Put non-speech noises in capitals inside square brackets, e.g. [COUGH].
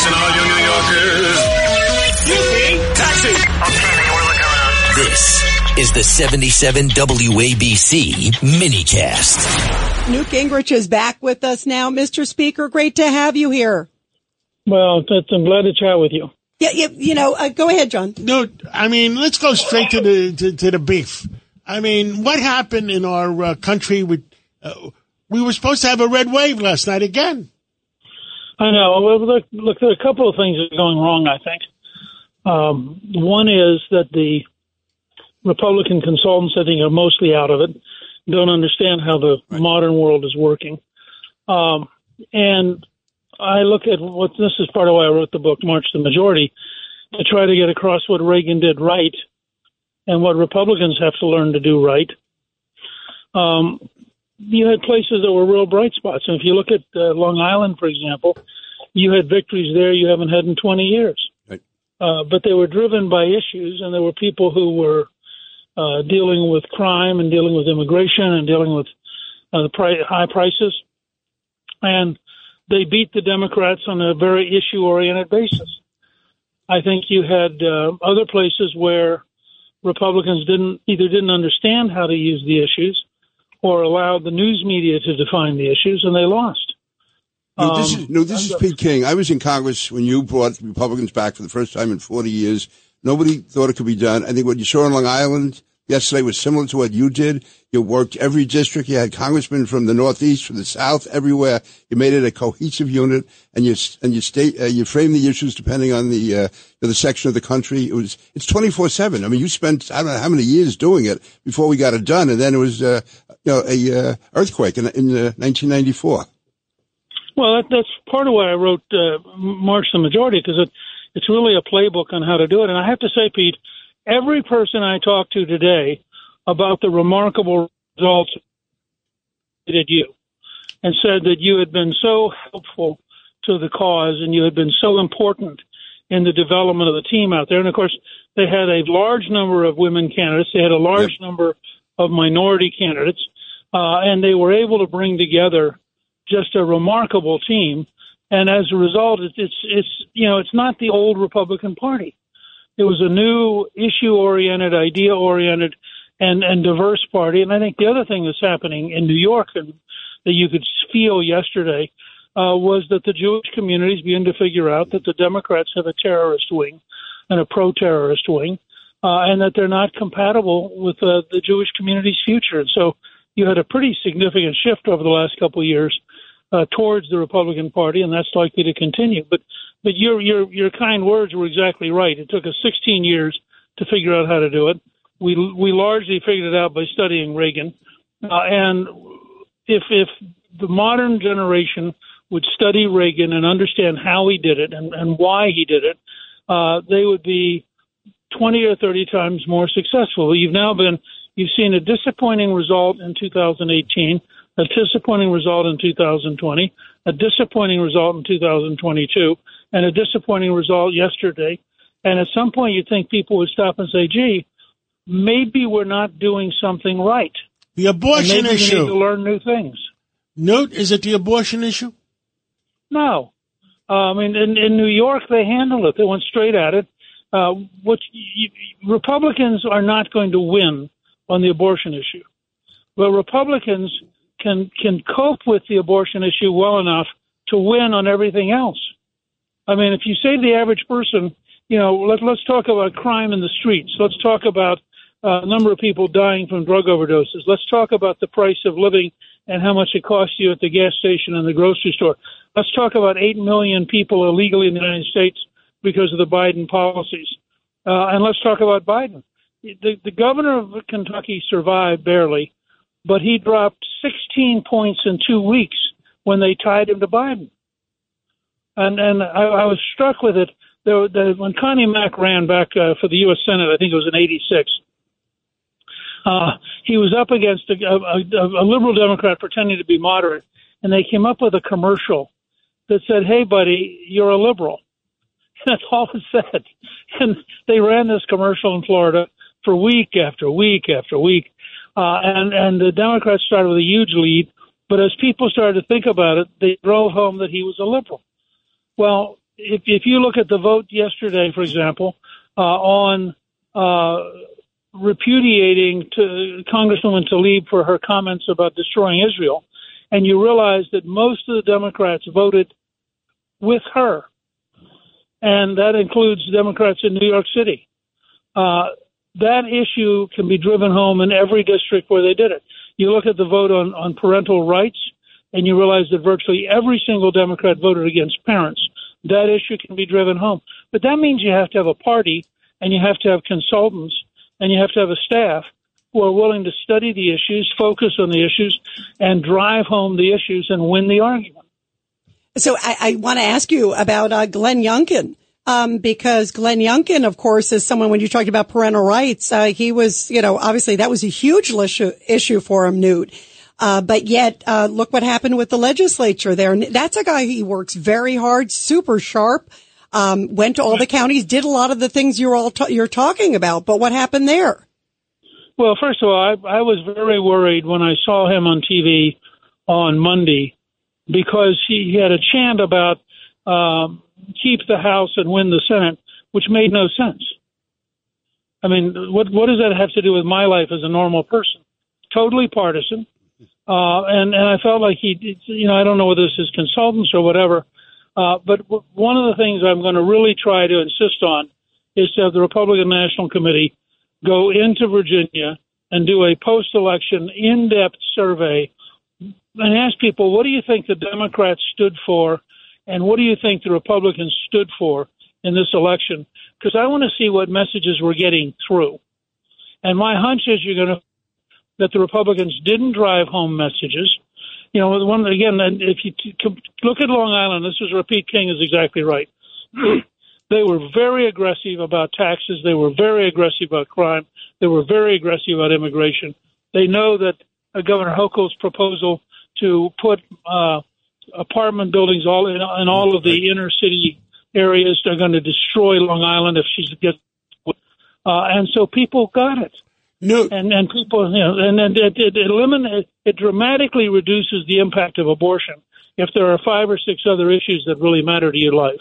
Listen, all you New Yorkers. Taxi! This is the 77 WABC minicast. Newt Gingrich is back with us now. Mr. Speaker, great to have you here. Well, I'm glad to chat with you. Yeah, yeah you know, uh, go ahead, John. No, I mean, let's go straight to the to, to the beef. I mean, what happened in our uh, country? With uh, we were supposed to have a red wave last night again. I know. Look, look, there are a couple of things that are going wrong. I think um, one is that the Republican consultants, I think, are mostly out of it. Don't understand how the right. modern world is working. Um, and I look at what this is part of why I wrote the book, March the Majority, to try to get across what Reagan did right and what Republicans have to learn to do right. Um, you had places that were real bright spots. And if you look at uh, Long Island, for example, you had victories there you haven't had in 20 years. Right. Uh, but they were driven by issues, and there were people who were uh, dealing with crime and dealing with immigration and dealing with uh, the pri- high prices. And they beat the Democrats on a very issue oriented basis. I think you had uh, other places where Republicans didn't either didn't understand how to use the issues or allowed the news media to define the issues, and they lost. No, this um, is, no, this is uh, Pete King. I was in Congress when you brought Republicans back for the first time in 40 years. Nobody thought it could be done. I think what you saw in Long Island yesterday was similar to what you did. You worked every district. You had congressmen from the Northeast, from the South, everywhere. You made it a cohesive unit, and you and you state uh, you framed the issues depending on the uh, the section of the country. It was it's twenty four seven. I mean, you spent I don't know how many years doing it before we got it done, and then it was uh, you know a uh, earthquake in in uh, nineteen ninety four. Well, that, that's part of why I wrote uh, March the Majority because it, it's really a playbook on how to do it. And I have to say, Pete, every person I talked to today about the remarkable results did you and said that you had been so helpful to the cause and you had been so important in the development of the team out there. And of course, they had a large number of women candidates. They had a large yep. number of minority candidates, uh, and they were able to bring together just a remarkable team. And as a result, it's, it's, it's you know, it's not the old Republican Party. It was a new issue oriented, idea oriented, and, and diverse party. And I think the other thing that's happening in New York and that you could feel yesterday uh, was that the Jewish communities begin to figure out that the Democrats have a terrorist wing and a pro terrorist wing, uh, and that they're not compatible with uh, the Jewish community's future. And so you had a pretty significant shift over the last couple of years uh, towards the Republican Party, and that's likely to continue. But but your your your kind words were exactly right. It took us 16 years to figure out how to do it. We we largely figured it out by studying Reagan, uh, and if if the modern generation would study Reagan and understand how he did it and, and why he did it, uh, they would be 20 or 30 times more successful. You've now been you've seen a disappointing result in 2018, a disappointing result in 2020, a disappointing result in 2022 and a disappointing result yesterday. And at some point, you'd think people would stop and say, gee, maybe we're not doing something right. The abortion maybe issue. We need to learn new things. Note, is it the abortion issue? No. I mean, in, in New York, they handled it. They went straight at it. Uh, what you, Republicans are not going to win on the abortion issue, but Republicans can can cope with the abortion issue well enough to win on everything else. I mean, if you say to the average person, you know, let, let's talk about crime in the streets. Let's talk about uh, number of people dying from drug overdoses. Let's talk about the price of living and how much it costs you at the gas station and the grocery store. Let's talk about 8 million people illegally in the United States because of the Biden policies. Uh, and let's talk about Biden. The, the governor of Kentucky survived barely, but he dropped 16 points in two weeks when they tied him to Biden and and I, I was struck with it. There, the, when Connie Mack ran back uh, for the U.S. Senate, I think it was in '86. Uh, he was up against a, a, a liberal Democrat pretending to be moderate, and they came up with a commercial that said, "Hey, buddy, you're a liberal." [LAUGHS] That's all it said. [LAUGHS] And they ran this commercial in Florida for week after week after week. Uh, and, and the Democrats started with a huge lead. But as people started to think about it, they drove home that he was a liberal. Well, if, if you look at the vote yesterday, for example, uh, on uh, repudiating to Congresswoman Tlaib for her comments about destroying Israel, and you realize that most of the Democrats voted with her, and that includes Democrats in New York City. Uh, that issue can be driven home in every district where they did it. You look at the vote on, on parental rights, and you realize that virtually every single Democrat voted against parents. That issue can be driven home. But that means you have to have a party, and you have to have consultants, and you have to have a staff who are willing to study the issues, focus on the issues, and drive home the issues and win the argument. So I, I want to ask you about uh, Glenn Youngkin. Um, because Glenn Youngkin, of course, is someone when you talked about parental rights, uh, he was, you know, obviously that was a huge issue, issue for him, Newt. Uh, but yet, uh, look what happened with the legislature there. And that's a guy, he works very hard, super sharp, um, went to all the counties, did a lot of the things you're all, ta- you're talking about. But what happened there? Well, first of all, I, I was very worried when I saw him on TV on Monday because he, he had a chant about um, keep the House and win the Senate, which made no sense. I mean, what what does that have to do with my life as a normal person? Totally partisan, uh, and and I felt like he, you know, I don't know whether this is consultants or whatever, uh, but w- one of the things I'm going to really try to insist on is to have the Republican National Committee go into Virginia and do a post-election in-depth survey and ask people, what do you think the Democrats stood for, and what do you think the Republicans stood for in this election? Because I want to see what messages we're getting through. And my hunch is you're going to that the Republicans didn't drive home messages. You know, one again, if you look at Long Island, this is Pete King is exactly right. [CLEARS THROAT] They were very aggressive about taxes. They were very aggressive about crime. They were very aggressive about immigration. They know that uh, Governor Hochul's proposal to put uh, apartment buildings all in, in all of the inner city areas They're going to destroy Long Island if she gets. Uh, and so people got it. No. And and people, you know, and then it, it, it eliminates, it dramatically reduces the impact of abortion if there are five or six other issues that really matter to your life.